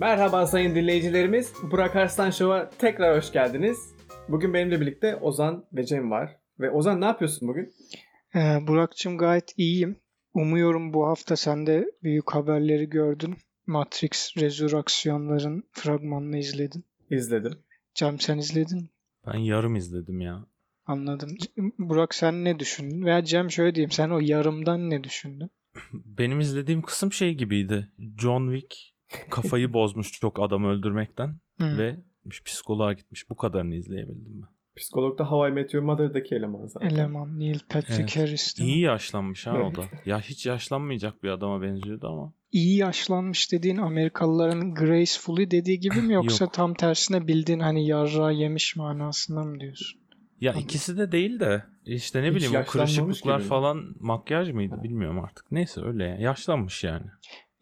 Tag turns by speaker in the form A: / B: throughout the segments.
A: Merhaba sayın dinleyicilerimiz. Burak Arslan Show'a tekrar hoş geldiniz. Bugün benimle birlikte Ozan ve Cem var. Ve Ozan ne yapıyorsun bugün?
B: Ee, Burak'cığım gayet iyiyim. Umuyorum bu hafta sen de büyük haberleri gördün. Matrix Resurrection'ların fragmanını izledin.
A: İzledim.
B: Cem sen izledin mi?
C: Ben yarım izledim ya.
B: Anladım. Burak sen ne düşündün? Veya Cem şöyle diyeyim sen o yarımdan ne düşündün?
C: Benim izlediğim kısım şey gibiydi. John Wick kafayı bozmuş çok adam öldürmekten ve psikoloğa gitmiş. Bu kadarını izleyebildim ben.
A: Psikologda Hawaii Meteor Mother'daki eleman zaten.
B: Eleman Neil Patrick
C: Evet.
B: Harris değil mi?
C: İyi yaşlanmış ha o da. Ya hiç yaşlanmayacak bir adama benziyordu ama.
B: İyi yaşlanmış dediğin Amerikalıların gracefully dediği gibi mi yoksa
C: Yok.
B: tam tersine bildiğin hani yarra yemiş manasında mı diyorsun?
C: Ya
B: Tamam.
C: ikisi de değil de işte ne
A: Hiç
C: bileyim o kırışıklıklar
A: gibi
C: falan makyaj mıydı bilmiyorum artık. Neyse öyle ya. Yaşlanmış yani.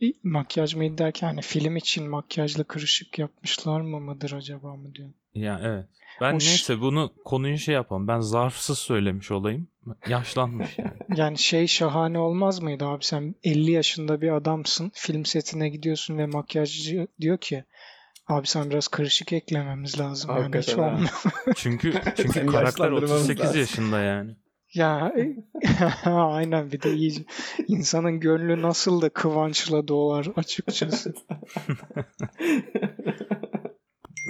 B: İ- Makyaj mıydı derken hani film için makyajla kırışık yapmışlar mı mıdır acaba mı diyor.
C: Ya evet. Ben
B: Hoş.
C: neyse bunu konuyu şey yapalım. Ben zarfsız söylemiş olayım. Yaşlanmış yani.
B: Yani şey şahane olmaz mıydı abi sen 50 yaşında bir adamsın film setine gidiyorsun ve makyajcı diyor ki abi sen biraz kırışık eklememiz lazım yani hiç
A: Hakikaten
B: olmuyor.
C: Çünkü çünkü karakter
A: yaşlandırmamız
C: 38
A: lazım.
C: yaşında yani.
B: Ya aynen bir de iyice insanın gönlü nasıl da kıvançla doğar açıkçası.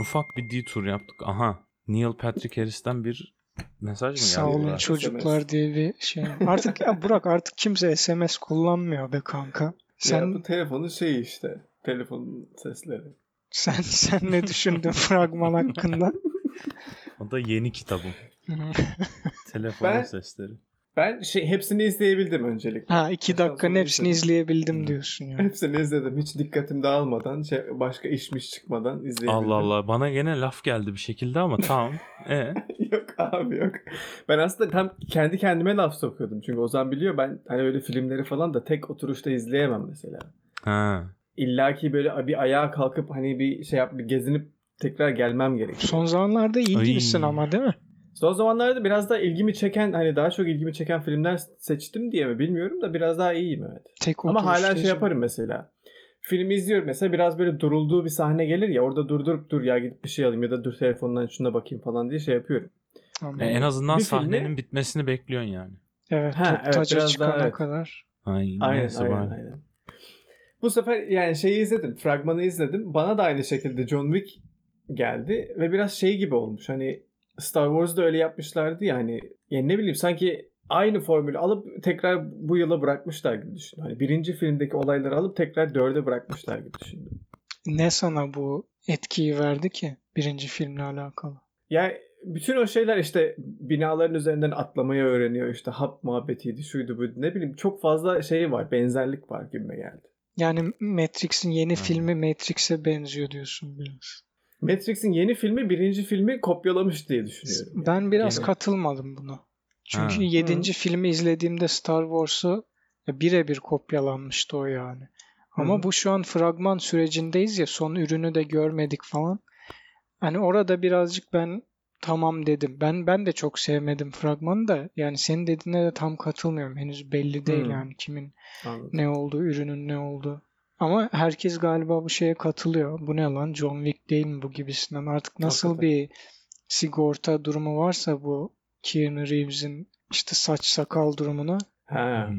C: Ufak bir detour yaptık. Aha. Neil Patrick Harris'ten bir mesaj mı geldi?
B: Sağ olun
C: Burak?
B: çocuklar diye bir şey. Artık ya Burak artık kimse SMS kullanmıyor be kanka.
A: Sen...
B: Sen
A: Ya bu telefonun şeyi işte. Telefonun sesleri.
B: sen sen ne düşündün fragman hakkında?
C: O da yeni kitabım. Telefonun
A: Ben-
C: sesleri.
A: Ben şey hepsini izleyebildim öncelikle.
B: Ha iki dakikanın hepsini
A: izledim.
B: izleyebildim diyorsun ya.
A: Hepsini izledim. Hiç dikkatim dağılmadan, şey, başka işmiş çıkmadan izleyebildim.
C: Allah Allah. Bana gene laf geldi bir şekilde ama tamam. E
A: yok abi yok. Ben aslında tam kendi kendime laf sokuyordum. Çünkü Ozan biliyor ben hani öyle filmleri falan da tek oturuşta izleyemem mesela.
C: Ha.
A: İlla ki böyle bir ayağa kalkıp hani bir şey yap bir gezinip tekrar gelmem gerekiyor.
B: Son zamanlarda gibisin ama değil mi?
A: Son zamanlarda biraz daha ilgimi çeken hani daha çok ilgimi çeken filmler seçtim diye mi bilmiyorum da biraz daha iyiyim evet.
B: Tek
A: Ama hala şey yaparım mesela. Filmi izliyorum mesela biraz böyle durulduğu bir sahne gelir ya orada durdurup dur ya gidip bir şey alayım ya da dur telefondan şuna bakayım falan diye şey yapıyorum.
C: E, en azından
A: Bir
C: sahnenin
A: filmi-
C: bitmesini bekliyorsun yani.
B: Evet,
A: Ha,
B: top
A: evet, biraz
B: çıkana
A: daha evet.
B: kadar.
C: Ay,
A: Aynen aynen,
C: bari.
A: aynen. Bu sefer yani şeyi izledim. Fragmanı izledim. Bana da aynı şekilde John Wick geldi. Ve biraz şey gibi olmuş. Hani Star Wars'da öyle yapmışlardı ya hani. Yani ne bileyim sanki aynı formülü alıp tekrar bu yıla bırakmışlar gibi düşündüm. Hani birinci filmdeki olayları alıp tekrar dörde bırakmışlar gibi düşündüm.
B: Ne sana bu etkiyi verdi ki birinci filmle alakalı?
A: Yani bütün o şeyler işte binaların üzerinden atlamayı öğreniyor. İşte hap muhabbetiydi, şuydu buydu. Ne bileyim çok fazla şey var, benzerlik var gibime geldi.
B: Yani Matrix'in yeni
C: Hmm.
B: filmi Matrix'e benziyor diyorsun biraz.
A: Matrix'in yeni filmi birinci filmi kopyalamış diye düşünüyorum.
B: Ben biraz
A: Yeni.
B: katılmadım buna. Çünkü
C: Ha.
B: yedinci filmi izlediğimde Star Wars'u birebir kopyalanmıştı o yani. Ama
A: Hı.
B: bu şu an fragman sürecindeyiz ya son ürünü de görmedik falan. Hani orada birazcık ben tamam dedim. Ben ben de çok sevmedim fragmanı da yani senin dediğine de tam katılmıyorum. Henüz belli değil
A: Hı.
B: yani kimin
A: Anladım.
B: ne olduğu, ürünün ne olduğu. Ama herkes galiba bu şeye katılıyor. Bu ne lan John Wick değil mi bu gibisinden. Artık nasıl
A: Hakikaten.
B: bir sigorta durumu varsa bu Keanu Reeves'in işte saç sakal durumuna
A: Ha.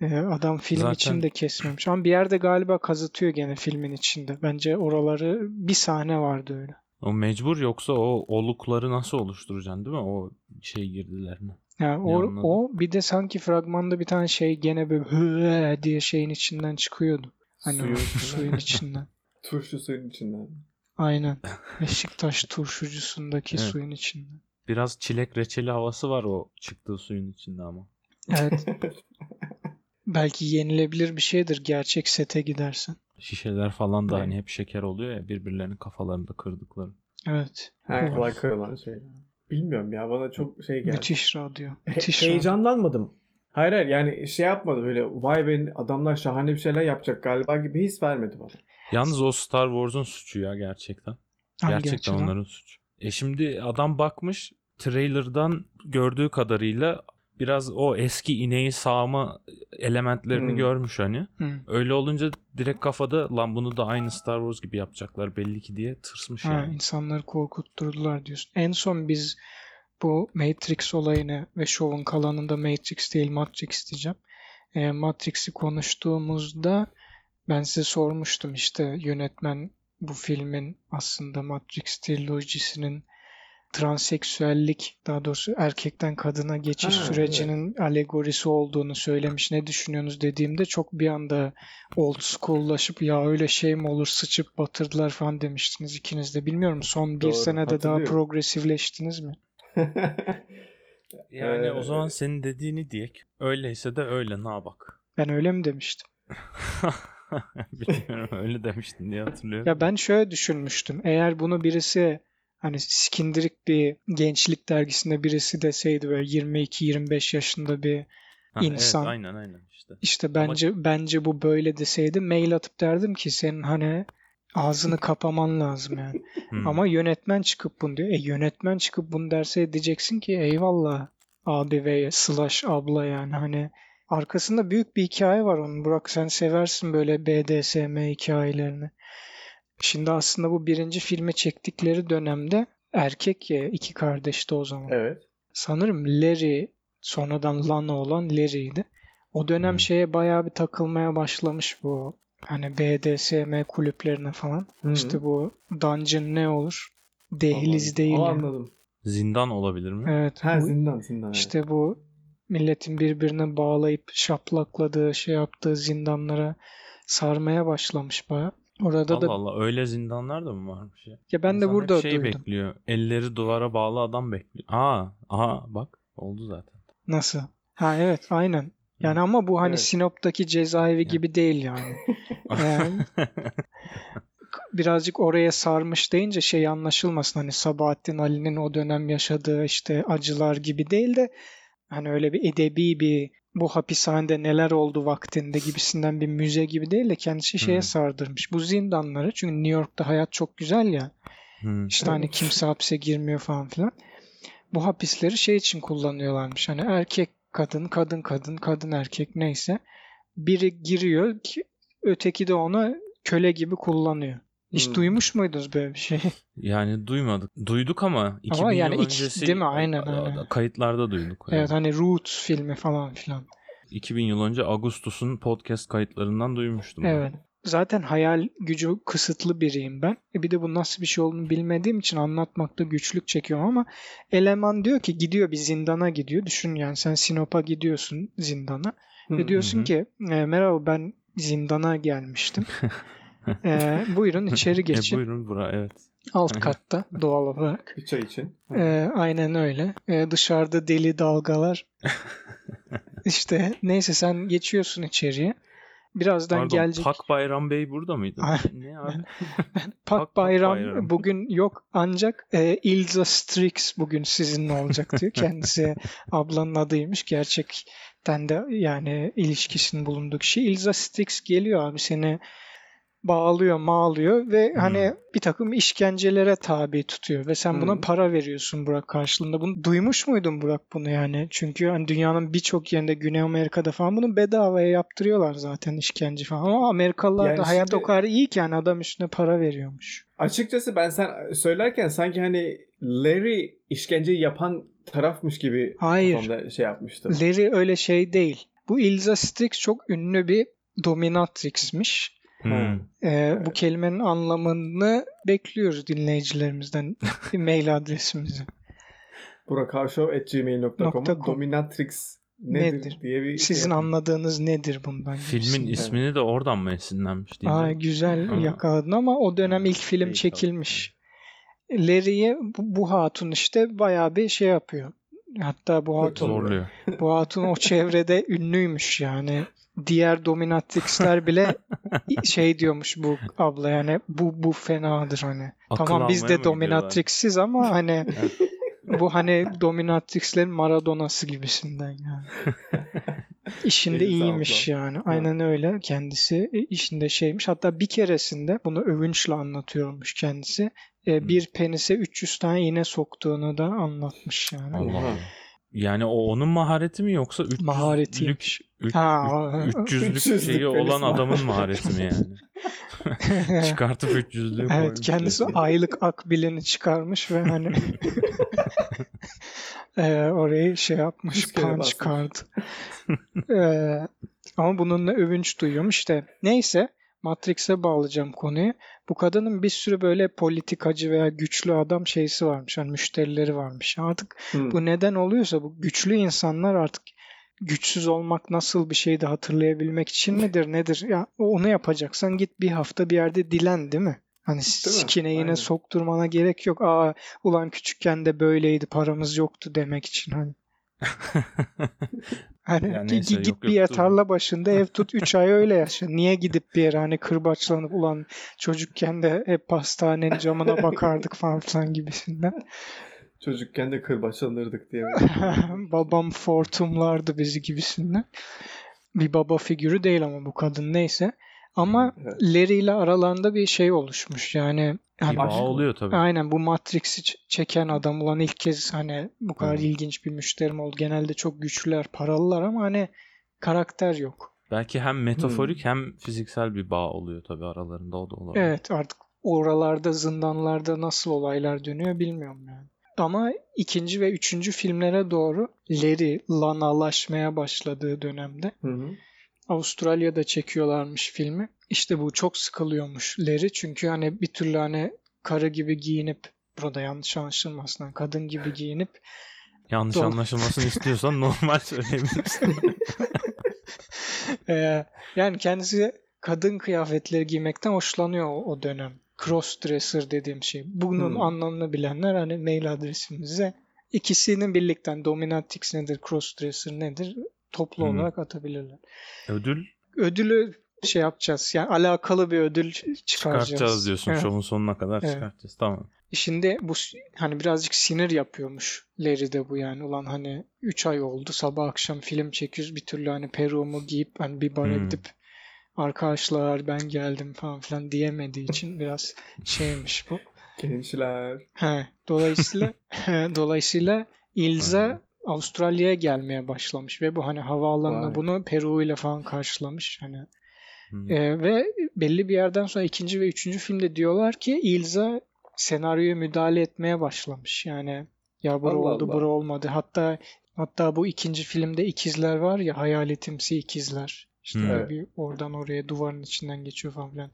C: Hı.
B: e, adam film
C: Zaten-
B: içinde kesmemiş. Ama bir yerde galiba kazıtıyor gene filmin içinde. Bence oraları bir sahne vardı öyle.
C: O mecbur yoksa o olukları nasıl oluşturacaksın değil mi? O şey girdilerini.
B: Yani o, o bir de sanki fragmanda bir tane şey gene böyle diye şeyin içinden çıkıyordu. Hani
A: Suyun
B: o
A: içinden.
B: suyun içinden.
A: Turşu suyun içinden.
B: Aynen. Beşiktaş turşucusundaki
C: Evet.
B: suyun içinden.
C: Biraz çilek reçeli havası var o çıktığı suyun içinde ama.
B: Evet. Belki yenilebilir bir şeydir gerçek sete gidersen.
C: Şişeler falan da
A: Aynen.
C: hani hep şeker oluyor ya birbirlerinin kafalarında kırdıkları.
B: Evet.
A: ha, kolay kırılan şey. Bilmiyorum ya bana çok şey geldi.
B: Müthiş radyo.
A: He-
B: Müthiş radyo.
A: heyecanlanmadım. Hayır hayır yani şey yapmadı böyle vay be adamlar şahane bir şeyler yapacak galiba gibi his vermedi bana.
C: Yalnız o Star Wars'un suçu ya gerçekten.
B: Hangi
C: Gerçekten
B: açıdan?
C: onların suçu. E şimdi adam bakmış trailer'dan gördüğü kadarıyla biraz o eski ineği sağma elementlerini
A: Hmm.
C: görmüş hani.
B: Hı.
C: Öyle olunca direkt kafada lan bunu da aynı Star Wars gibi yapacaklar belli ki diye tırsmış
B: Ha,
C: yani.
B: insanları korkutturdular diyorsun. En son biz bu Matrix olayını ve şovun kalanında Matrix değil Matrix diyeceğim. E, Matrix'i konuştuğumuzda ben size sormuştum işte yönetmen bu filmin aslında Matrix trilojisinin transseksüellik daha doğrusu erkekten kadına geçiş
A: Ha,
B: sürecinin alegorisi olduğunu söylemiş. Ne düşünüyorsunuz dediğimde çok bir anda old school'laşıp ya öyle şey mi olur sıçıp batırdılar falan demiştiniz ikiniz de. Bilmiyorum son bir
A: Doğru,
B: senede daha progresifleştiniz mi?
C: Yani
A: Ee,
C: o zaman senin dediğini diyek. Öyleyse de öyle ne bak.
B: Ben öyle mi demiştim?
C: Bilmiyorum öyle demiştin diye hatırlıyorum.
B: Ya ben şöyle düşünmüştüm. Eğer bunu birisi hani skindirik bir gençlik dergisinde birisi deseydi böyle 22-25 yaşında bir
C: Ha,
B: insan.
C: Evet, aynen aynen işte.
B: işte bence bence bu böyle deseydi mail atıp derdim ki senin hani ağzını kapaman lazım yani.
C: Hmm.
B: Ama yönetmen çıkıp bunu diyor. E yönetmen çıkıp bunu derse diyeceksin ki eyvallah abi ve slash abla yani hani arkasında büyük bir hikaye var onun. Burak sen seversin böyle BDSM hikayelerini. Şimdi aslında bu birinci filmi çektikleri dönemde erkek ya iki kardeşti o zaman.
A: evet.
B: Sanırım Larry sonradan Lana olan Larry'ydi. O dönem
C: Hmm.
B: şeye bayağı bir takılmaya başlamış bu hani BDSM kulüplerine falan.
A: Hı.
B: İşte bu dungeon ne olur? Dehliz değil. Yani.
A: anladım.
C: Zindan olabilir mi?
B: Evet.
A: Ha
B: bu-
A: zindan zindan. evet.
B: işte bu milletin birbirine bağlayıp şaplakladığı, şey yaptığı zindanlara sarmaya başlamış baya. Orada
C: Allah
B: da
C: Allah öyle zindanlar da mı varmış ya?
B: ya ben de
C: İnsan hep
B: burada
C: şey
B: duydum.
C: bekliyor. Elleri duvara bağlı adam bekliyor. Aa, aha bak oldu zaten.
B: Nasıl? Ha evet aynen. Yani ama bu hani
A: Evet.
B: Sinop'taki cezaevi gibi değil yani. Yani birazcık oraya sarmış deyince şey anlaşılmasın hani Sabahattin Ali'nin o dönem yaşadığı işte acılar gibi değil de hani öyle bir edebi bir bu hapishanede neler oldu vaktinde gibisinden bir müze gibi değil de kendisi şeye
C: Hmm.
B: sardırmış. Bu zindanları çünkü New York'ta hayat çok güzel ya.
C: Hmm.
B: İşte hani kimse hapse girmiyor falan filan. Bu hapisleri şey için kullanıyorlarmış. Hani erkek kadın, kadın kadın, kadın erkek neyse. Biri giriyor ki öteki de onu köle gibi kullanıyor. Hiç
A: Hmm.
B: duymuş muydunuz böyle bir şey?
C: Yani duymadık. Duyduk ama 2000
B: yani
C: yıl
B: iki-
C: öncesi
B: değil mi? Aynen, aynen.
C: kayıtlarda duyduk. yani.
B: evet hani Roots filmi falan filan.
C: 2000 yıl önce Augustus'un podcast kayıtlarından duymuştum.
B: Evet. Zaten hayal gücü kısıtlı biriyim ben. E bir de bu nasıl bir şey olduğunu bilmediğim için anlatmakta güçlük çekiyorum ama eleman diyor ki gidiyor bir zindana gidiyor. Düşün yani sen Sinop'a gidiyorsun zindana. Ve diyorsun
C: hı.
B: ki e, merhaba ben zindana gelmiştim. E, buyurun içeri
C: E,
B: geçin.
C: buyurun bura evet.
B: Alt katta doğal olarak.
A: Bir çay için.
B: E, aynen öyle. E, dışarıda deli dalgalar. İşte neyse sen geçiyorsun içeriye. Birazdan
C: Pardon
B: gelecek.
C: Pak Bayram Bey burada mıydı? Ne abi?
B: Pak
C: Pak
B: Bayram,
C: Bayram.
B: bugün yok ancak e, Ilza Strix bugün sizinle olacak diyor. Kendisi ablanın adıymış. Gerçekten de yani ilişkisinin bulunduğu kişi. Ilza Strix geliyor abi seni bağlıyor, mağlıyor ve
C: Hmm.
B: hani bir takım işkencelere tabi tutuyor ve sen buna
A: Hmm.
B: para veriyorsun Burak karşılığında. Bunu duymuş muydun Burak bunu yani? Çünkü hani dünyanın birçok yerinde Güney Amerika'da falan bunu bedavaya yaptırıyorlar zaten işkence falan. Ama Amerikalılar
A: Yani
B: da hayat
A: şimdi-
B: o kadar iyi ki yani adam üstüne para veriyormuş.
A: Açıkçası ben sen söylerken sanki hani Larry işkenceyi yapan tarafmış gibi
B: Hayır.
A: şey yapmıştım.
B: Larry öyle şey değil. Bu Ilza Strix çok ünlü bir dominatrix'miş.
C: Hmm.
B: Ee, Bu kelimenin anlamını bekliyoruz dinleyicilerimizden mail adresimizi.
A: burakarshow.gmail.com'a
B: .com.
A: dominatrix nedir,
B: Nedir?
A: diye bir
B: Sizin
A: şey
B: anladığınız nedir bundan?
C: Filmin
B: gibisinden.
C: ismini de oradan mı esinlenmiş.
B: Aa, güzel
C: Ama-
B: yakaladın ama o dönem ilk film çekilmiş. Larry'ye bu, bu hatun işte bayağı bir şey yapıyor. Hatta bu hatun
C: Zorluyor.
B: bu hatun o çevrede ünlüymüş yani. Diğer dominatrixler bile şey diyormuş bu abla yani bu bu fenadır hani.
C: Akıl
B: tamam biz de dominatrixiz ama hani bu hani dominatrixlerin Maradona'sı gibisinden yani. İşinde iyiymiş
A: abla.
B: yani. Aynen öyle. Kendisi işinde şeymiş. Hatta bir keresinde bunu övünçle anlatıyormuş kendisi. E,
C: Hmm.
B: bir penise 300 tane iğne soktuğunu da anlatmış yani.
C: Allah. Yani o onun mahareti mi yoksa 300'lük
B: Maharetiymiş.
C: üç-
B: Ha,
C: üç- 300'lük
A: 300'lük
C: şeyi olan
A: mahareti.
C: adamın mahareti mi yani? Çıkartıp 300'lüğü
B: Evet
C: koymuş.
B: kendisi aylık akbilini çıkarmış ve hani Ee, orayı şey yapmış
A: basmış.
B: card. Ee, ama bununla övünç duyuyorum işte. Neyse Matrix'e bağlayacağım konuyu. Bu kadının bir sürü böyle politikacı veya güçlü adam şeysi varmış. Hani müşterileri varmış. Artık
A: Hı.
B: bu neden oluyorsa bu güçlü insanlar artık güçsüz olmak nasıl bir şeydi hatırlayabilmek için midir nedir? Ya onu yapacaksan git bir hafta bir yerde dilen değil mi? Hani sikine yine sokturmana gerek yok. Aa ulan küçükken de böyleydi paramız yoktu demek için hani. Hani
C: Ya
B: gi-
C: neyse,
B: git
C: yok
B: bir yer tarla başında ev tut 3 ay öyle yaşa. Niye gidip bir yere hani kırbaçlanıp ulan çocukken de hep pastanenin camına bakardık falan filan gibisinden.
A: Çocukken de kırbaçlanırdık diye.
B: Babam fortumlardı bizi gibisinden. Bir baba figürü değil ama bu kadın neyse. Ama
A: Evet.
B: Larry ile aralarında bir şey oluşmuş. Yani
C: Bir
B: hani
C: bağ oluyor tabii.
B: aynen bu Matrix'i çeken adam ulan ilk kez hani bu kadar
C: Hı.
B: ilginç bir müşterim oldu. Genelde çok güçlüler, paralılar ama hani karakter yok.
C: Belki hem metaforik
B: Hmm.
C: hem fiziksel bir bağ oluyor tabii aralarında o da olabilir.
B: Evet artık oralarda zindanlarda nasıl olaylar dönüyor bilmiyorum yani. Ama ikinci ve üçüncü filmlere doğru Larry Lana'laşmaya başladığı dönemde
A: Hı hı.
B: Avustralya'da çekiyorlarmış filmi. İşte bu çok sıkılıyormuş Larry çünkü hani bir türlü hani karı gibi giyinip burada yanlış anlaşılmasın hani kadın gibi giyinip
C: Yanlış
B: Doğru.
C: anlaşılmasını istiyorsan normal söyleyebilirsin.
B: Ee, yani kendisi kadın kıyafetleri giymekten hoşlanıyor o, o dönem. Crossdresser dediğim şey. Bunun
A: Hmm.
B: anlamını bilenler hani mail adresimize ikisinin birlikten dominatrix nedir, crossdresser nedir toplu
C: Hmm.
B: olarak atabilirler.
C: Ödül
B: Ödülü şey yapacağız. Yani alakalı bir ödül çıkaracağız.
C: çıkartacağız diyorsun.
B: Evet.
C: Şovun sonuna kadar
B: Evet.
C: çıkartacağız. Tamam.
B: Şimdi bu hani birazcık sinir yapıyormuş Larry'de bu yani. Ulan hani 3 ay oldu sabah akşam film çekiyoruz bir türlü hani peruğumu giyip hani bir bara
C: Hmm.
B: gidip arkadaşlar ben geldim falan filan diyemediği için biraz şeymiş bu.
A: Gençler.
B: He, dolayısıyla dolayısıyla Ilza. Avustralya'ya gelmeye başlamış ve bu hani havaalanında
A: Vay.
B: bunu Peru ile falan karşılamış hani
C: Hmm.
B: ee, ve belli bir yerden sonra ikinci ve üçüncü filmde diyorlar ki Ilza senaryoya müdahale etmeye başlamış. Yani ya bura
A: Allah
B: oldu
A: Allah.
B: bura olmadı. Hatta hatta bu ikinci filmde ikizler var ya hayaletimsi ikizler. İşte
C: Hmm.
B: Bir oradan oraya duvarın içinden geçiyor falan filan.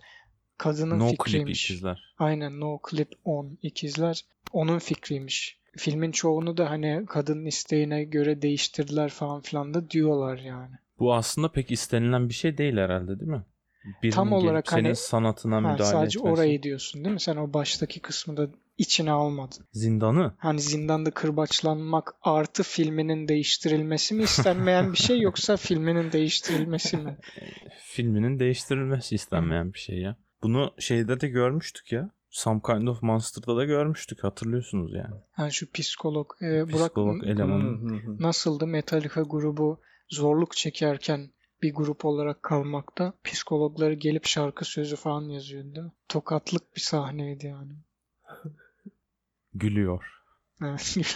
B: Kadının
C: no clip
B: fikriymiş.
C: ikizler.
B: Aynen no clip on ikizler. Onun fikriymiş. Filmin çoğunu da hani kadının isteğine göre değiştirdiler falan filan da diyorlar yani.
C: Bu aslında pek istenilen bir şey değil herhalde değil mi? Birinin
B: Tam olarak
C: senin
B: hani-
C: sanatına
B: Ha,
C: müdahale
B: sadece
C: etmesi.
B: orayı diyorsun değil mi? Sen o baştaki kısmı da içine almadın.
C: Zindanı.
B: Hani zindanda kırbaçlanmak artı filminin değiştirilmesi mi istenmeyen bir şey yoksa filminin değiştirilmesi mi?
C: Filminin değiştirilmesi istenmeyen bir şey ya. Bunu şeyde de görmüştük ya. Some Kind of Monster'da da görmüştük hatırlıyorsunuz yani.
B: Ha şu psikolog. e, Burak
C: Psikolog
A: Hı
C: elemanı.
B: nasıldı Metallica grubu zorluk çekerken bir grup olarak kalmakta psikologları gelip şarkı sözü falan yazıyordu değil mi? Tokatlık bir sahneydi yani.
C: Gülüyor.
B: Evet.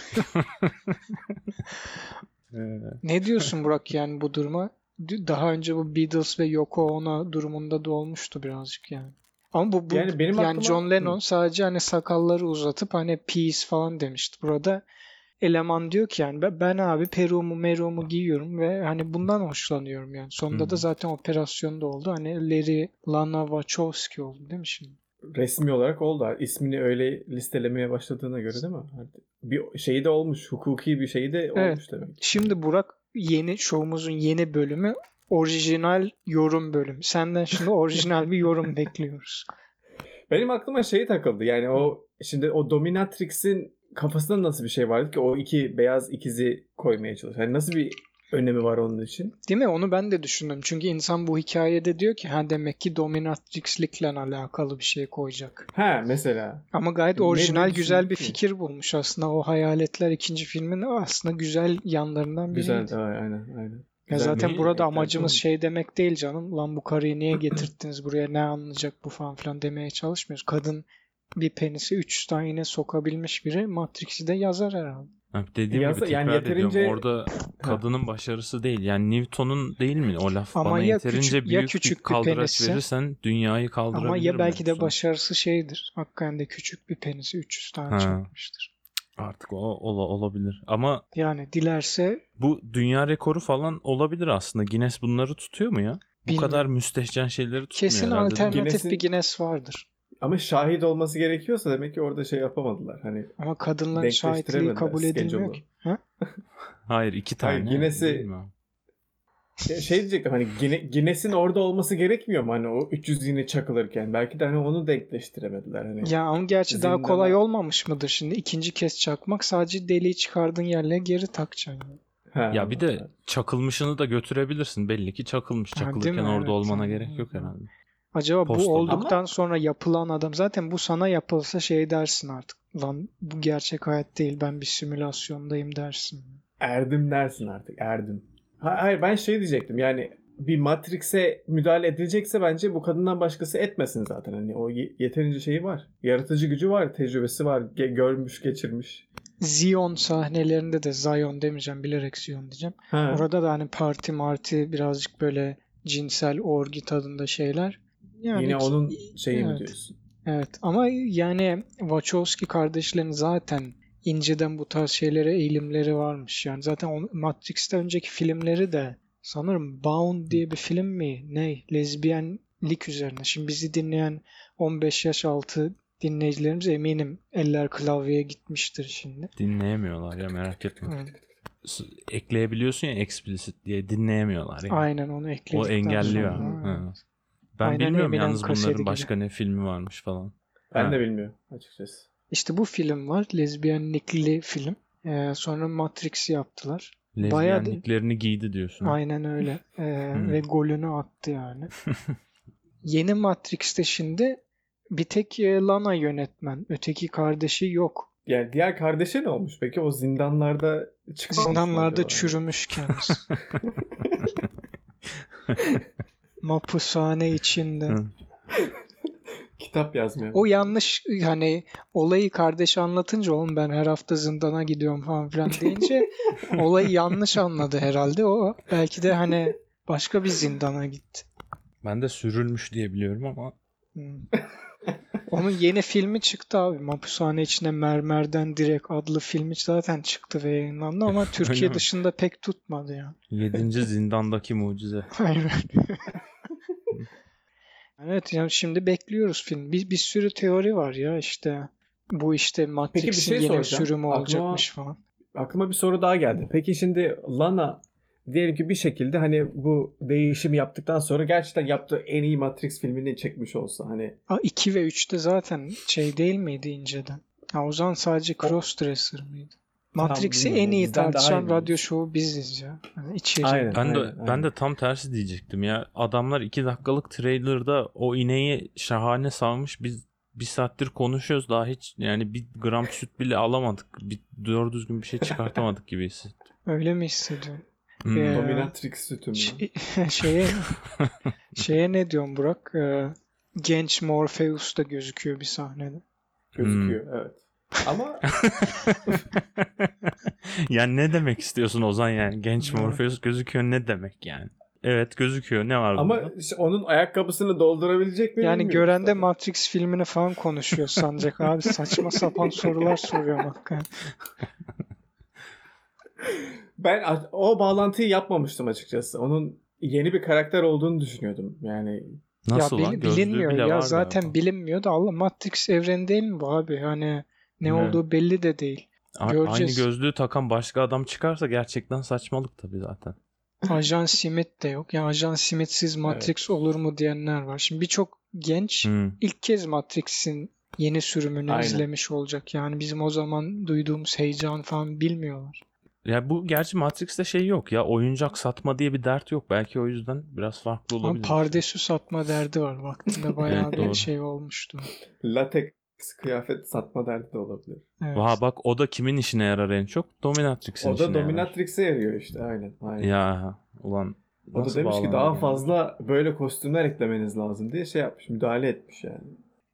B: Ne diyorsun Burak yani bu duruma? Daha önce bu Beatles ve Yoko Ono durumunda da olmuştu birazcık yani. Ama bu, bu
A: Yani benim
B: yani
A: aklıma-
B: John Lennon
A: Hı.
B: sadece hani sakalları uzatıp hani peace falan demişti. Burada eleman diyor ki yani ben, abi peruğumu meruğumu giyiyorum ve hani bundan hoşlanıyorum yani. Sonunda da
C: Hı.
B: zaten operasyonda oldu. Hani Larry Lana Wachowski oldu değil mi şimdi?
A: Resmi olarak oldu. İsmini öyle listelemeye başladığına göre değil mi? Bir şeyi de olmuş. Hukuki bir şey de
B: Evet.
A: olmuş demek.
B: Şimdi Burak yeni şovumuzun yeni bölümü orijinal yorum bölümü. Senden şimdi orijinal bir yorum bekliyoruz.
A: Benim aklıma şey takıldı. Yani o şimdi o Dominatrix'in kafasında nasıl bir şey vardı ki o iki beyaz ikizi koymaya çalışıyor. Yani nasıl bir önemi var onun için?
B: Değil mi? Onu ben de düşündüm. Çünkü insan bu hikayede diyor ki ha demek ki dominatrixlikle alakalı bir şey koyacak.
A: Ha mesela.
B: Ama gayet orijinal
A: ne
B: güzel bir
A: ki?
B: fikir bulmuş aslında. O hayaletler ikinci filmin aslında güzel yanlarından biriydi.
A: Güzel. Ay- Aynen aynen.
B: Ya zaten burada amacımız şey demek değil canım. Lan bu karıyı niye getirttiniz buraya ne anlayacak bu falan filan demeye çalışmıyoruz. Kadın bir penisi 3 tane sokabilmiş biri Matrix'i de yazar herhalde.
C: Ha, dediğim
A: Yasa-
C: gibi
A: yani
C: tekrar ediyorum.
A: yeterince-
C: Orada kadının başarısı değil. Yani Newton'un değil mi o laf?
B: Ama
C: Bana
B: ya
C: yeterince
B: küçük- ya
C: büyük
B: küçük
C: bir
B: bir
C: kaldıraç
B: penisi-
C: verirsen dünyayı kaldırabilirim.
B: Ama ya belki de
C: sonra.
B: başarısı şeydir. Hakikaten de küçük bir penisi 300 tane
C: Ha.
B: çakmıştır.
C: Artık o ola- olabilir. Ama
B: Yani dilerse
C: bu dünya rekoru falan olabilir aslında. Guinness bunları tutuyor mu ya? Bu
B: Bilmiyorum.
C: kadar müstehcen şeyleri tutmuyor
B: kesin
C: herhalde.
B: alternatif
A: Guinness'in-
B: bir Guinness vardır.
A: Ama şahit olması gerekiyorsa demek ki orada şey yapamadılar. Hani
B: Ama kadınların şahitliği kabul edilmiyor ki. Ha?
C: Hayır iki tane.
A: Hayır, Guinness'i- şey diyecektim hani Guinness'in orada olması gerekmiyor mu hani o 300 yine çakılırken? Belki de hani onu denkleştiremediler hani.
B: Ya ama gerçi daha kolay olmamış mıdır şimdi? ikinci kez çakmak sadece deliği çıkardığın yerle geri takacaksın.
A: Ha,
C: Ya bir de çakılmışını da götürebilirsin. Belli ki çakılmış.
B: Ha,
C: Çakılırken
B: mi?
C: orada
B: Evet.
C: olmana gerek yok herhalde.
B: Acaba
C: Posta.
B: bu olduktan
A: Ama-
B: sonra yapılan adam zaten bu sana yapılsa şey dersin artık. Lan bu gerçek hayat değil ben bir simülasyondayım dersin.
A: erdim dersin artık erdim. Ha- Hayır ben şey diyecektim yani bir Matrix'e müdahale edilecekse bence bu kadından başkası etmesin zaten. Hani o ye- yeterince şeyi var. Yaratıcı gücü var, tecrübesi var, ge- görmüş, geçirmiş.
B: Zion sahnelerinde de Zion demeyeceğim bilerek Zion diyeceğim.
A: Ha.
B: Orada da hani parti marti birazcık böyle cinsel orgi tadında şeyler. Yani
A: Yine
B: ki-
A: onun şeyi mi
B: Evet.
A: diyorsun?
B: Evet ama yani Wachowski kardeşlerin zaten inceden bu tarz şeylere eğilimleri varmış. Yani zaten o Matrix'te önceki filmleri de sanırım Bound diye bir film mi? Ne? Lezbiyenlik üzerine. Şimdi bizi dinleyen 15 yaş altı dinleyicilerimiz eminim eller klavyeye gitmiştir şimdi.
C: Dinleyemiyorlar ya merak etme.
B: Evet.
C: Ekleyebiliyorsun ya explicit diye dinleyemiyorlar yani.
B: Aynen onu ekledikten
C: O engelliyor.
B: sonra, evet.
C: Ben
B: Aynen
C: bilmiyorum yalnız bunların
B: gibi.
C: başka ne filmi varmış falan.
A: Ben
C: Ha.
A: de bilmiyorum açıkçası.
B: İşte bu film var. Lezbiyenlikli film. Ee, sonra Matrix'i yaptılar. Bayağı
C: Lezbiyenliklerini giydi diyorsun.
B: Aynen öyle. Ee,
C: Hmm.
B: Ve golünü attı yani. Yeni Matrix'te şimdi bir tek e, Lana yönetmen. Öteki kardeşi yok.
A: Yani diğer kardeşi ne olmuş peki? O zindanlarda çıkmamış mı
B: Zindanlarda çürümüş kendisi. Mapushane içinde.
A: Kitap yazmıyor.
B: O yanlış hani olayı kardeş anlatınca oğlum ben her hafta zindana gidiyorum falan filan deyince olayı yanlış anladı herhalde o. Belki de hani başka bir zindana gitti.
C: Ben de sürülmüş diye biliyorum ama
B: Hmm. Onun yeni filmi çıktı abi. Mapushane içinde mermerden direkt adlı filmi zaten çıktı ve yayınlandı ama Türkiye dışında pek tutmadı ya.
C: 7. zindandaki mucize.
B: Aynen. Evet yani şimdi bekliyoruz film. Bir, bir sürü teori var ya işte. Bu işte Matrix'in
A: şey
B: yeni
A: soracağım.
B: sürümü
A: Aklıma-
B: olacakmış falan.
A: Aklıma bir soru daha geldi. Peki şimdi Lana diyelim ki bir şekilde hani bu değişimi yaptıktan sonra gerçekten yaptığı en iyi Matrix filmini çekmiş olsa hani
B: Aa, 2 ve 3'te zaten şey değil miydi inceden? Ha, o zaman sadece Crossdresser mıydı? Matrix'i en
A: bilmiyorum.
B: iyi tartışan radyo şovu biziz ya. Yani içeri.
A: Aynen.
C: Ben de
A: aynen.
C: ben de tam tersi diyecektim ya. Adamlar 2 dakikalık trailer'da o ineği şahane savmış. Biz bir saattir konuşuyoruz daha hiç yani bir gram süt bile alamadık. Bir doğru düzgün bir şey çıkartamadık gibi hissettim.
B: Öyle mi hissediyorsun?
C: Hmm.
B: Ee,
A: Dominatrix sütü mü?
B: Şey- şeye şeye ne diyorsun Burak? Ee, genç Morpheus da gözüküyor bir sahnede.
A: Gözüküyor
C: Hmm.
A: evet. Ama
C: yani ne demek istiyorsun Ozan yani? Genç. Morpheus gözüküyor ne demek yani? Evet gözüküyor. Ne var
A: ama
C: bunda?
A: işte onun ayakkabısını doldurabilecek mi?
B: Yani gören de. Matrix filmini falan konuşuyor sanacak abi. Saçma sapan sorular soruyor hakikaten.
A: Ben o bağlantıyı yapmamıştım açıkçası. Onun yeni bir karakter olduğunu düşünüyordum. Yani
C: Nasıl
B: ya
C: lan?
B: bilinmiyor ya zaten
C: galiba.
B: bilinmiyor da Allah Matrix evreni değil mi bu abi? Hani ne
C: Evet.
B: olduğu belli de değil.
C: A- Aynı
B: göreceğiz.
C: gözlüğü takan başka adam çıkarsa gerçekten saçmalık tabii zaten.
B: Ajan Smith de yok. Yani Ajan Smith'siz Matrix olur mu diyenler var. Şimdi birçok genç
C: Hmm.
B: ilk kez Matrix'in yeni sürümünü
A: Aynen.
B: izlemiş olacak. Yani bizim o zaman duyduğumuz heyecan falan bilmiyorlar.
C: Ya bu gerçi Matrix'te şey yok ya oyuncak satma diye bir dert yok. Belki o yüzden biraz farklı
B: Ama
C: olabilir.
B: pardesü satma derdi var. Vaktinde bayağı
C: Evet,
B: bir
C: doğru.
B: şey olmuştu.
A: latex kıyafet satma derdi de olabilir.
B: Evet.
C: Vaha bak o da kimin işine yarar en çok? Dominatrix'in
A: O da
C: işine yarar.
A: Dominatrix'e yarıyor işte aynen. aynen.
C: Ya ulan
A: o da demiş ki daha
C: yani?
A: fazla böyle kostümler eklemeniz lazım diye şey yapmış müdahale etmiş yani.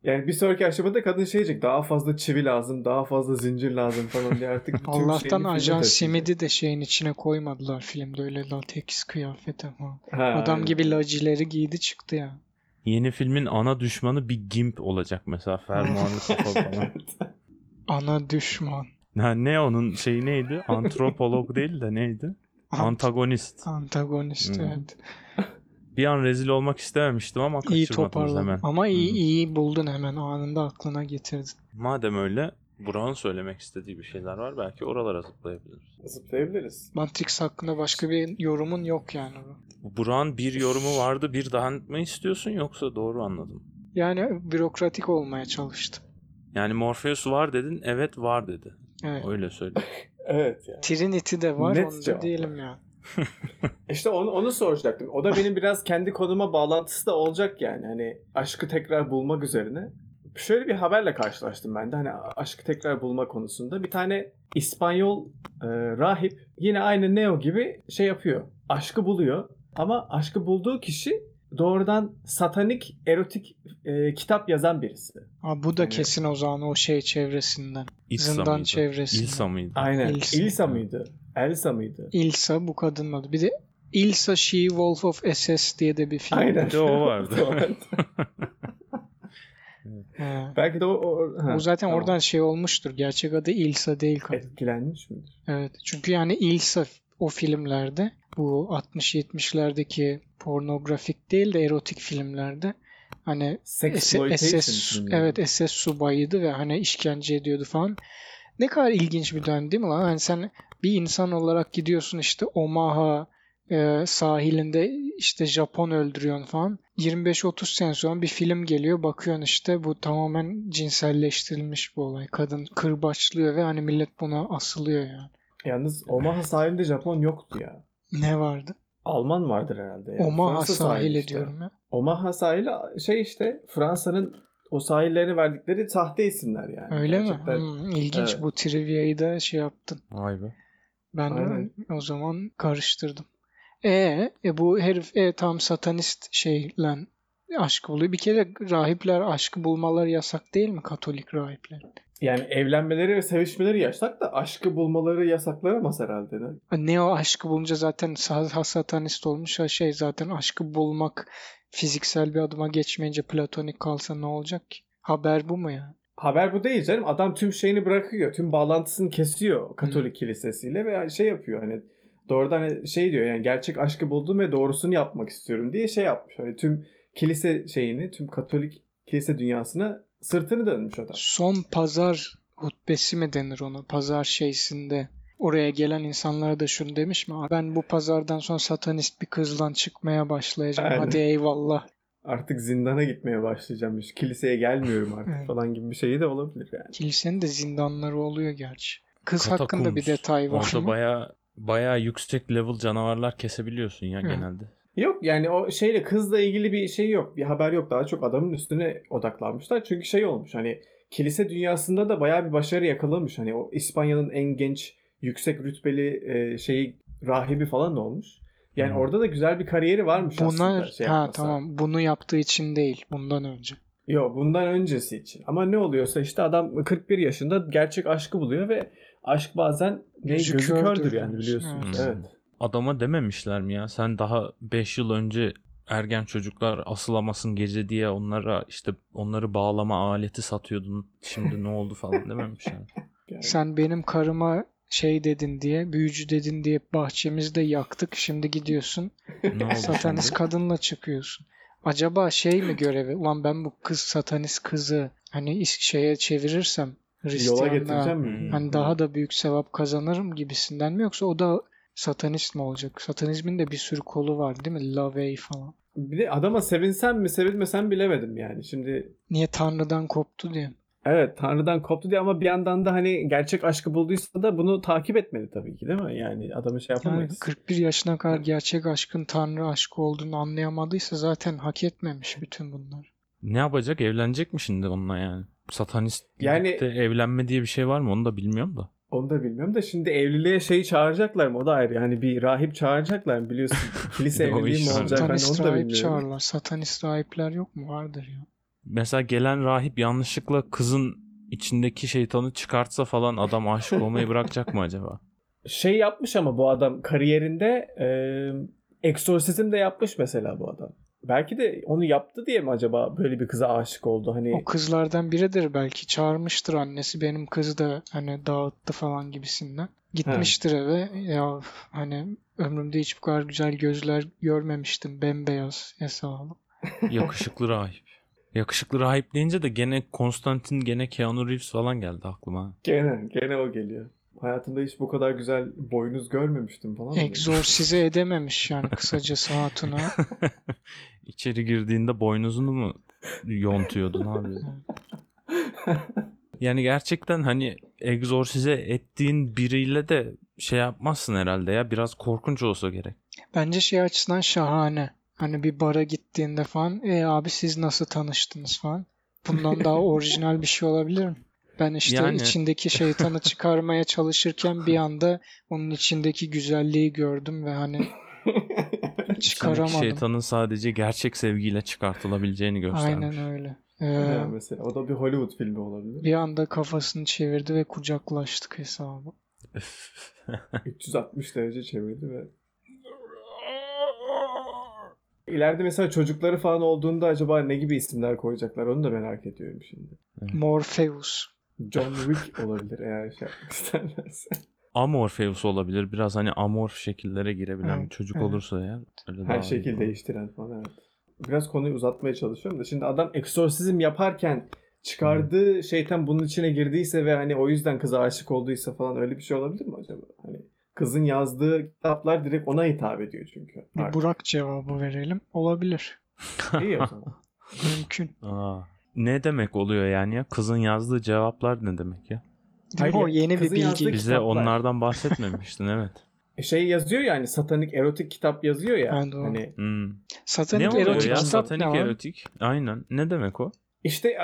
A: Yani bir sonraki aşamada kadın şey diyecek daha fazla çivi lazım, daha fazla zincir lazım falan diye artık bütün
B: Allah'tan Ajan. Simid'i de şeyin içine koymadılar filmde öyle lateks kıyafete falan.
A: Ha,
B: Adam
A: aynen.
B: gibi lacileri giydi çıktı ya.
C: Yeni filmin ana düşmanı bir gimp olacak mesela fermuarlı kafa falan.
B: Ana düşman.
C: Ha, ne onun şeyi neydi? Antropolog değil de neydi?
B: Ant-
C: Antagonist.
B: antagonist
C: Hmm.
B: evet.
C: Bir an rezil olmak istememiştim ama
B: İyi
C: kaçırmadınız
B: toparladın.
C: hemen.
B: Ama iyi
C: Hı
B: iyi buldun hemen anında aklına getirdin.
C: Madem öyle Burak'ın söylemek istediği bir şeyler var. Belki oralara zıplayabiliriz.
A: Zıplayabiliriz.
B: Matrix hakkında başka bir yorumun yok yani.
C: Burak'ın bir yorumu vardı. Bir daha mı istiyorsun yoksa doğru anladım.
B: Yani bürokratik olmaya çalıştım.
C: Yani Morpheus var dedin. Evet var dedi.
B: Evet.
C: Öyle söyle.
A: Evet yani.
B: Trinity de var
A: Net
B: onu da diyelim ya.
A: İşte onu, onu soracaktım. O da benim biraz kendi konuma bağlantısı da olacak yani. Hani aşkı tekrar bulmak üzerine. Şöyle bir haberle karşılaştım ben de hani aşkı tekrar bulma konusunda. Bir tane İspanyol e, rahip yine aynı Neo gibi şey yapıyor. Aşkı buluyor. Ama aşkı bulduğu kişi doğrudan satanik erotik e, kitap yazan birisi.
B: Ha, bu da
A: Yani-
B: kesin o zaman o şey çevresinden.
C: İlsa
B: Zindan
C: mıydı?
B: çevresinden.
C: İlsa mıydı?
A: Aynen.
B: İlsa.
A: İlsa, mıydı? Elsa mıydı?
B: Ilsa bu kadının adı. Bir de Ilsa She Wolf of SS diye de bir film.
A: Aynen.
C: Bir de o vardı.
A: O.
B: He.
A: Belki de o, o, ha,
B: Bu zaten
A: tamam.
B: oradan şey olmuştur. Gerçek adı Ilsa değil kadın.
A: etkilenmiş midir?
B: Evet. Çünkü yani Ilsa o filmlerde bu 60-70'lerdeki pornografik değil de erotik filmlerde hani SS,
A: filmi.
B: evet SS subayıydı ve hani işkence ediyordu falan. Ne kadar ilginç bir dönem değil mi lan? Hani sen bir insan olarak gidiyorsun işte Omaha e, sahilinde işte Japon öldürüyorsun falan. 25-30 sene sonra bir film geliyor bakıyorsun işte bu tamamen cinselleştirilmiş bu olay. Kadın kırbaçlıyor ve hani millet buna asılıyor yani.
A: Yalnız Omaha sahilinde Japon yoktu ya.
B: Ne vardı?
A: Alman vardır herhalde. Yani.
B: Omaha
A: Fransa
B: sahili
A: işte.
B: diyorum ya.
A: Omaha sahili şey işte Fransa'nın o sahillerine verdikleri sahte isimler yani.
B: Öyle mi?
A: Gerçekten-
B: Hmm, ilginç
A: Evet.
B: bu trivia'yı da şey yaptın.
C: Vay be.
B: Ben
A: Aynen.
B: o zaman karıştırdım. E, e bu herif e, tam satanist şeyle aşkı buluyor. Bir kere rahipler aşkı bulmaları yasak değil mi Katolik rahipler?
A: Yani evlenmeleri ve sevişmeleri yasak da aşkı bulmaları yasaklanamaz herhalde. Ne?
B: Ne o aşkı bulunca zaten satanist olmuş ha şey zaten aşkı bulmak fiziksel bir adıma geçmeyince platonik kalsa ne olacak ki? Haber bu mu ya?
A: Haber bu değil canım. Adam tüm şeyini bırakıyor. Tüm bağlantısını kesiyor Katolik kilisesiyle ve şey yapıyor hani doğrudan hani şey diyor yani gerçek aşkı buldum ve doğrusunu yapmak istiyorum diye şey yapmış. Hani tüm kilise şeyini, tüm Katolik kilise dünyasına sırtını dönmüş adam.
B: Son pazar hutbesi mi denir ona? Pazar şeysinde oraya gelen insanlara da şunu demiş mi? Ben bu pazardan sonra satanist bir kızla çıkmaya başlayacağım.
A: Aynen.
B: Hadi eyvallah.
A: Artık zindana gitmeye başlayacağım. Hiç Kiliseye gelmiyorum artık
B: Evet.
A: falan gibi bir şey de olabilir yani.
B: Kilisenin de zindanları oluyor gerçi. Kız
C: Katakumbs.
B: hakkında bir detay var
C: Orada
B: mı?
C: baya baya yüksek level canavarlar kesebiliyorsun ya
B: Hı.
C: genelde.
A: Yok yani o şeyle kızla ilgili bir şey yok. Bir haber yok. Daha çok adamın üstüne odaklanmışlar. Çünkü şey olmuş hani kilise dünyasında da bayağı bir başarı yakalamış. Hani o İspanya'nın en genç yüksek rütbeli e, şeyi rahibi falan da olmuş. Yani
C: Hı.
A: orada da güzel bir kariyeri varmış
B: Buna
A: aslında. Şey
B: ha
A: yapmasa.
B: tamam bunu yaptığı için değil bundan önce.
A: Yok bundan öncesi için. Ama ne oluyorsa işte adam 41 yaşında gerçek aşkı buluyor ve aşk bazen ne
B: Gözü
A: gözü
B: kördür
A: kördür yani
B: demiş.
A: biliyorsun.
B: Evet.
A: Evet.
C: Adama dememişler mi ya? Sen daha 5 yıl önce ergen çocuklar asılamasın gece diye onlara işte onları bağlama aleti satıyordun. Şimdi ne oldu falan dememişler.
A: Yani.
B: Sen benim karıma şey dedin diye, büyücü dedin diye bahçemizde yaktık. Şimdi gidiyorsun satanist
C: şimdi?
B: kadınla çıkıyorsun. Acaba şey mi görevi? Ulan ben bu kız satanist kızı hani şeye çevirirsem
A: Yola
B: Hristiyanlığa
A: getireceğim mi?
C: Hmm.
B: hani daha da büyük sevap kazanırım gibisinden mi yoksa o da satanist mi olacak? Satanizmin de bir sürü kolu var değil mi? Lavey falan.
A: Bir de adama sevinsem mi sevilmesem bilemedim yani. Şimdi
B: Niye Tanrı'dan koptu diye.
A: evet Tanrı'dan koptu diye ama bir yandan da hani gerçek aşkı bulduysa da bunu takip etmeli tabii ki değil mi? Yani adamı şey
B: Yani
A: yapamayız.
B: 41 yaşına kadar gerçek aşkın Tanrı aşkı olduğunu anlayamadıysa zaten hak etmemiş bütün bunlar.
C: Ne yapacak? Evlenecek mi şimdi onunla yani? Satanist
A: Yani-
C: evlenme diye bir şey var mı? Onu da bilmiyorum da.
A: Onu da bilmiyorum da şimdi evliliğe şeyi çağıracaklar mı? O da ayrı. Yani bir rahip çağıracaklar mı? Biliyorsun kilise evliliği mi olacak? Hani
B: Satanist
A: onu da
B: rahip
A: bilmiyorum.
B: çağırırlar. Satanist rahipler yok mu? Vardır ya.
C: mesela gelen rahip yanlışlıkla kızın içindeki şeytanı çıkartsa falan adam aşık olmayı bırakacak mı acaba?
A: Şey yapmış ama bu adam kariyerinde e, eksorsizm de yapmış mesela bu adam. Belki de onu yaptı diye mi acaba böyle bir kıza aşık oldu? Hani
B: O kızlardan biridir belki. Çağırmıştır annesi benim kızı da hani dağıttı falan gibisinden. Gitmiştir eve. Ya hani ömrümde hiç bu kadar güzel gözler görmemiştim. Bembeyaz hesabı.
C: Yakışıklı rahip. Yakışıklı rahip deyince de gene Konstantin gene Keanu Reeves falan geldi aklıma.
A: gene gene o geliyor. Hayatımda hiç bu kadar güzel boynuz görmemiştim falan.
B: Egzorsize edememiş yani kısacası hatuna.
C: İçeri girdiğinde boynuzunu mu yontuyordun abi? Yani gerçekten hani egzorsize ettiğin biriyle de şey yapmazsın herhalde ya. Biraz korkunç olsa gerek.
B: Bence şey açısından şahane. Hani bir bara gittiğinde falan e abi siz nasıl tanıştınız falan. Bundan daha orijinal bir şey olabilir mi? Ben işte
C: Yani-
B: içindeki şeytanı çıkarmaya çalışırken bir anda onun içindeki güzelliği gördüm ve hani
C: İçindeki
B: çıkaramadım.
C: şeytanın sadece gerçek sevgiyle çıkartılabileceğini göstermiş.
B: Aynen öyle. Ee,
A: Ya mesela o da bir Hollywood filmi olabilir.
B: bir anda kafasını çevirdi ve kucaklaştık hesabı.
A: 360 derece çevirdi ve İleride mesela çocukları falan olduğunda acaba ne gibi isimler koyacaklar onu da merak ediyorum şimdi.
B: Morpheus.
A: John Wick olabilir eğer şey yapmak isterlerse.
C: Amorpheus olabilir. Biraz hani amorf şekillere girebilen bir çocuk
B: evet.
C: olursa eğer. Öyle
A: Her şekil
C: olur.
A: değiştiren falan evet. Biraz konuyu uzatmaya çalışıyorum da şimdi adam eksorsizm yaparken çıkardığı şeytan bunun içine girdiyse ve hani o yüzden kıza aşık olduysa falan öyle bir şey olabilir mi acaba? Hani kızın yazdığı kitaplar direkt ona hitap ediyor çünkü.
B: Bir
A: Artık.
B: Burak cevabı verelim. Olabilir.
A: İyi o zaman.
B: Mümkün.
C: Aa, ne demek oluyor yani ya? Kızın yazdığı cevaplar ne demek ya?
A: Hayır
B: o yeni bir bilgi.
C: Bize
A: kitaplar.
C: onlardan bahsetmemiştin evet.
A: E şey yazıyor ya hani satanik erotik kitap yazıyor ya.
B: Ben de.
A: Hani
C: Hmm.
B: Satanik
C: Ne
B: erotik
C: ya?
B: kitap
C: Satanik
B: ne
C: erotik. Aynen. Ne demek o?
A: işte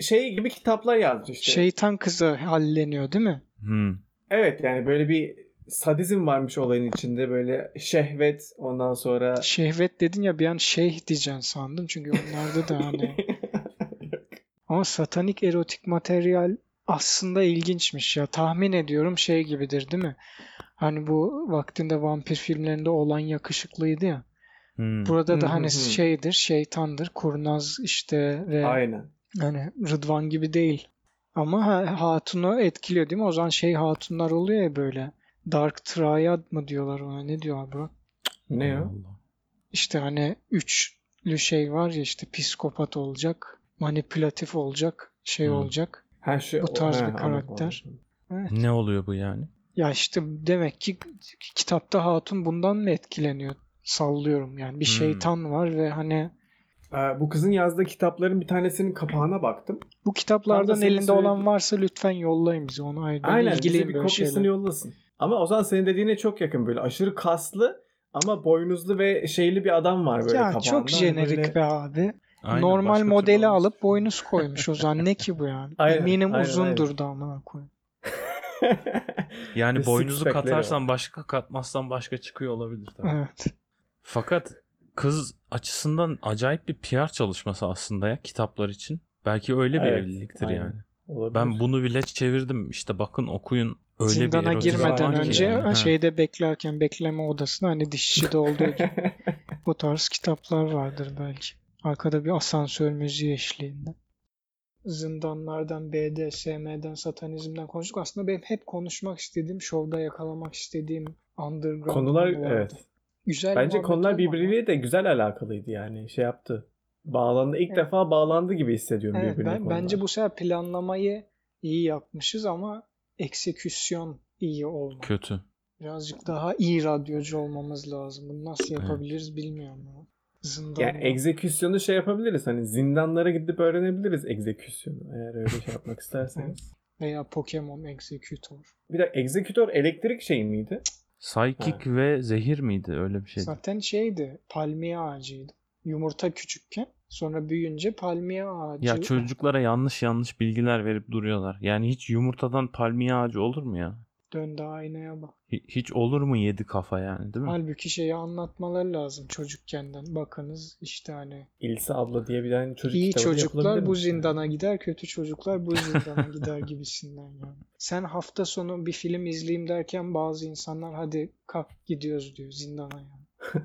A: şey gibi kitaplar yazmış işte.
B: Şeytan kızı halleniyor değil mi?
C: Hmm.
A: Evet yani böyle bir sadizm varmış olayın içinde böyle şehvet ondan sonra
B: Şehvet dedin ya bir an şeyh diyeceksin sandım. Çünkü onlarda da hani. Ama satanik erotik materyal aslında ilginçmiş ya. Tahmin ediyorum şey gibidir değil mi? Hani bu vaktinde vampir filmlerinde olan yakışıklıydı ya.
C: Hmm.
B: Burada da hani şeydir, şeytandır, kurnaz işte ve
A: Aynen.
B: hani Rıdvan gibi değil. Ama ha- hatunu etkiliyor değil mi? O zaman şey hatunlar oluyor ya böyle. Dark Triad mı diyorlar ona? Ne diyor bu?
A: Ne?
C: Allah.
B: İşte hani üçlü şey var ya işte psikopat olacak, manipülatif olacak, şey
C: Hı.
B: olacak.
A: Ha şu
B: Bu tarz
A: ha,
B: bir
A: anladım,
B: karakter.
A: anladım.
B: Evet.
C: Ne oluyor bu yani?
B: Ya işte demek ki kitapta hatun bundan mı etkileniyor? Sallıyorum yani. Bir
C: Hmm.
B: şeytan var ve hani
A: Ee, bu kızın yazdığı kitapların bir tanesinin kapağına baktım.
B: bu kitaplardan elinde olan varsa lütfen yollayın bize onu. Ay,
A: Aynen bize bir kopyasını
B: şeyler.
A: yollasın. Ama o zaman senin dediğine çok yakın böyle aşırı kaslı ama boynuzlu ve şeyli bir adam var böyle
B: Ya
A: kapağında.
B: çok jenerik
A: böyle-
B: be abi.
C: Aynen,
B: Normal modeli alıp boynuz koymuş o zaman. Ne ki bu yani?
A: Aynen,
B: Eminim
A: aynen,
B: uzundur da amına koyayım.
C: Yani boynuzu katarsan
A: var.
C: başka katmazsan başka çıkıyor olabilir tabii.
B: Evet.
C: Fakat kız açısından acayip bir PR çalışması aslında ya kitaplar için. Belki öyle bir
A: Evet,
C: evliliktir
A: aynen.
C: yani.
A: Olabilir.
C: Ben bunu bile çevirdim. İşte bakın okuyun. Öyle bir
B: Zindana
C: erotik
B: girmeden önce
C: yani. Ha.
B: şeyde beklerken bekleme odasında hani dişçide olduğu gibi bu tarz kitaplar vardır belki. Arkada bir asansör müziği eşliğinde. Zindanlardan, BDSM'den, satanizmden konuştuk. Aslında benim hep konuşmak istediğim, şovda yakalamak istediğim underground
A: Konular evet.
B: Güzel
A: Bence konular birbiriyle de güzel alakalıydı yani şey yaptı. Bağlandı. İlk
B: Evet.
A: defa bağlandı gibi hissediyorum
B: Evet,
A: birbirine
B: ben,
A: konular.
B: bence bu sefer planlamayı iyi yapmışız ama ekseküsyon iyi olmadı.
C: Kötü.
B: Birazcık daha iyi radyocu olmamız lazım. Bunu nasıl yapabiliriz bilmiyorum ama. Zindanda.
A: Yani egzeküsyonu şey yapabiliriz. Hani zindanlara gidip öğrenebiliriz egzeküsyonu. Eğer öyle şey yapmak isterseniz.
B: Veya Pokemon Executor.
A: Bir de egzekütör elektrik şey miydi?
C: Psychic ve zehir miydi? Öyle bir şeydi.
B: Zaten şeydi. Palmiye ağacıydı. Yumurta küçükken sonra büyüyünce palmiye ağacı.
C: Ya çocuklara yanlış yanlış bilgiler verip duruyorlar. Yani hiç yumurtadan palmiye ağacı olur mu ya?
B: Dön de aynaya bak.
C: Hi- Hiç olur mu yedi kafa yani değil mi?
B: Halbuki şeyi anlatmalar lazım çocukkenden. Bakınız işte hani
A: İlse abla diye bir tane çocuk
B: iyi çocuklar bu zindana gider, kötü çocuklar bu zindana gider gibisinden yani. Sen hafta sonu bir film izleyeyim derken bazı insanlar hadi kalk gidiyoruz diyor zindana yani.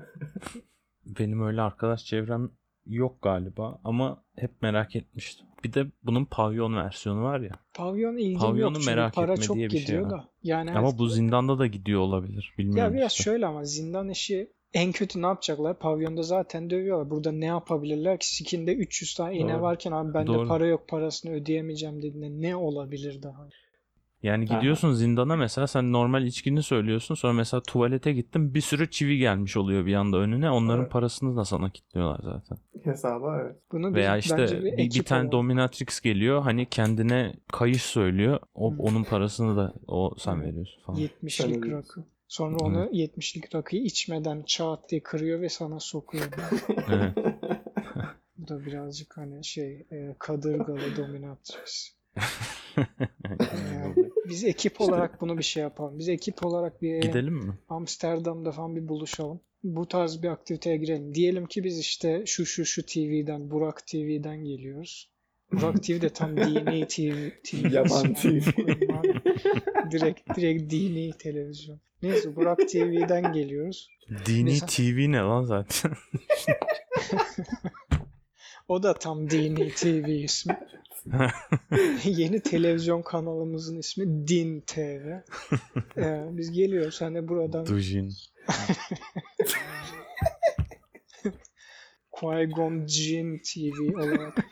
C: Benim öyle arkadaş çevrem yok galiba ama hep merak etmiştim. Bir de bunun pavyon versiyonu var ya.
B: Pavyon ilgim
C: Pavyonu
B: yok
C: merak
B: para
C: etme
B: çok
C: diye bir şey
B: gidiyor
C: var.
B: da. Yani
C: Ama bu zindanda da gidiyor olabilir.
B: Ya
C: Bilmiyorum
B: biraz
C: işte.
B: şöyle ama zindan işi en kötü ne yapacaklar? Pavyonda zaten dövüyorlar. Burada ne yapabilirler ki? Sikinde 300 tane iğne
A: Doğru.
B: varken abi bende
C: Doğru.
B: para yok parasını ödeyemeyeceğim dediğinde ne olabilir daha?
C: Yani
A: Aha.
C: gidiyorsun zindana mesela sen normal içkini söylüyorsun. Sonra mesela tuvalete gittin bir sürü çivi gelmiş oluyor bir anda önüne. Onların
A: Evet.
C: parasını da sana kilitliyorlar zaten.
A: Hesaba evet.
B: Bunu
C: Veya işte
B: bence
C: bir, bir
B: ekip
C: tane dominatrix geliyor hani kendine kayış söylüyor. O, onun parasını da o sen
A: Evet.
C: veriyorsun falan.
B: 70'lik
A: ödüyorsun.
B: rakı. Sonra onu 70'lik rakıyı içmeden çat diye kırıyor ve sana sokuyor.
C: Evet.
B: Bu da birazcık hani şey e, kadırgalı dominatrix. Yani biz ekip olarak bunu bir şey yapalım. Biz ekip olarak bir
C: Gidelim mi?
B: Amsterdam'da falan bir buluşalım. Bu tarz bir aktiviteye girelim. Diyelim ki biz işte şu şu şu TV'den, Burak TV'den geliyoruz. Burak TV de tam dini TV. TV
A: Yaban TV.
B: direkt, direkt dini televizyon. Neyse Burak TV'den geliyoruz.
C: Dini
B: Mesela-
C: TV ne lan zaten?
B: O da tam dini TV ismi. Yeni televizyon kanalımızın ismi Din TV. Ee, biz geliyoruz hani buradan
C: Dujin.
B: Qui-Gon Jinn TV olarak.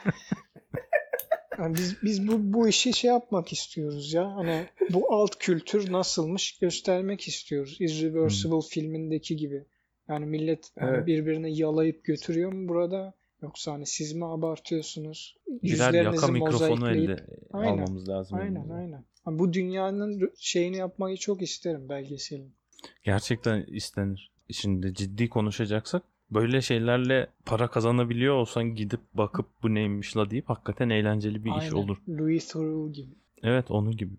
B: Yani biz biz bu bu işi şey yapmak istiyoruz ya. Hani bu alt kültür nasılmış göstermek istiyoruz. Irreversible filmindeki gibi. Yani millet hani
A: Evet.
B: birbirini yalayıp götürüyor mu burada? Yoksa hani siz mi abartıyorsunuz?
C: Birer yaka mikrofonu elde
B: Aynen,
C: almamız lazım.
B: Aynen
C: elimizde.
B: aynen. Ama bu dünyanın şeyini yapmayı çok isterim belgeselin.
C: Gerçekten istenir. Şimdi ciddi konuşacaksak böyle şeylerle para kazanabiliyor olsan gidip bakıp bu neymiş la deyip hakikaten eğlenceli bir iş
B: Aynen.
C: olur.
B: Louis Theroux gibi.
C: Evet onun gibi.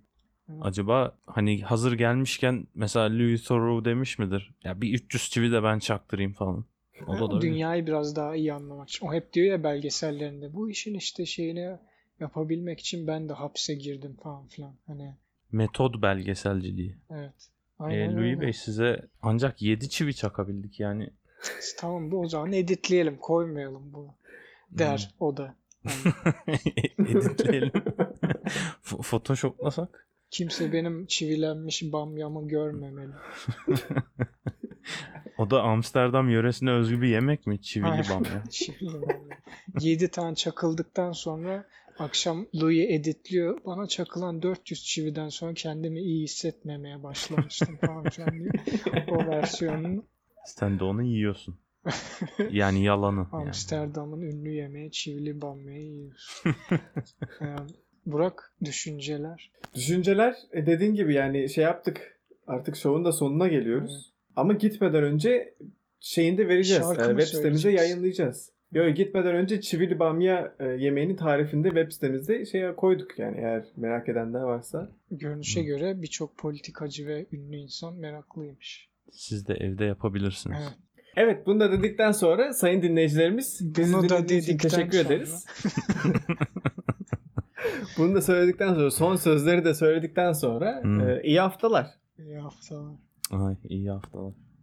B: Evet.
C: Acaba hani hazır gelmişken mesela Louis Theroux demiş midir? Ya bir 300 çivi de ben çaktırayım falan. O da olabilir.
B: Dünyayı biraz daha iyi anlamak için. O hep diyor ya belgesellerinde bu işin işte şeyini yapabilmek için ben de hapse girdim falan filan. Hani
C: Metod belgeselciliği.
B: evet. Aynen
C: Louis
B: öyle.
C: Bey size ancak 7 çivi çakabildik yani.
B: Tamam bu o zaman editleyelim koymayalım bunu der
C: Hmm.
B: o da. Yani
C: Editleyelim. Photoshoplasak.
B: kimse benim çivilenmiş bamyamı görmemeli.
C: O da Amsterdam yöresine özgü bir yemek mi? Çivili
B: Aynen.
C: bamya.
B: Çivili bamya. 7 tane çakıldıktan sonra akşam Louis editliyor. Bana çakılan 400 çividen sonra kendimi iyi hissetmemeye başlamıştım falan filan diye. O versiyonunu
C: Sen de onu yiyorsun. Yani yalanı. Yani.
B: Amsterdam'ın ünlü yemeği çivili bamyayı yiyorsun. Ee, Burak düşünceler.
A: Düşünceler e, dediğin gibi yani şey yaptık. Artık şovun da sonuna geliyoruz. Ama gitmeden önce şeyini de vereceğiz.
B: Şarkı
A: Yani
B: mı
A: web sitemize
B: söyleyeceğiz?
A: yayınlayacağız. Yok gitmeden önce çivili bamya e, yemeğinin tarifini de web sitemizde şeye koyduk yani eğer merak edenler varsa.
B: Görünüşe
C: Hı.
B: göre birçok politikacı ve ünlü insan meraklıymış.
C: Siz de evde yapabilirsiniz.
B: Evet.
A: Evet bunu da dedikten sonra sayın dinleyicilerimiz bizi
B: Bunu da
A: için teşekkür
B: sonra-
A: ederiz. bunu da söyledikten sonra son sözleri de söyledikten sonra
C: Hmm.
A: e, iyi haftalar.
B: İyi haftalar.
C: Ay iyi haftalar.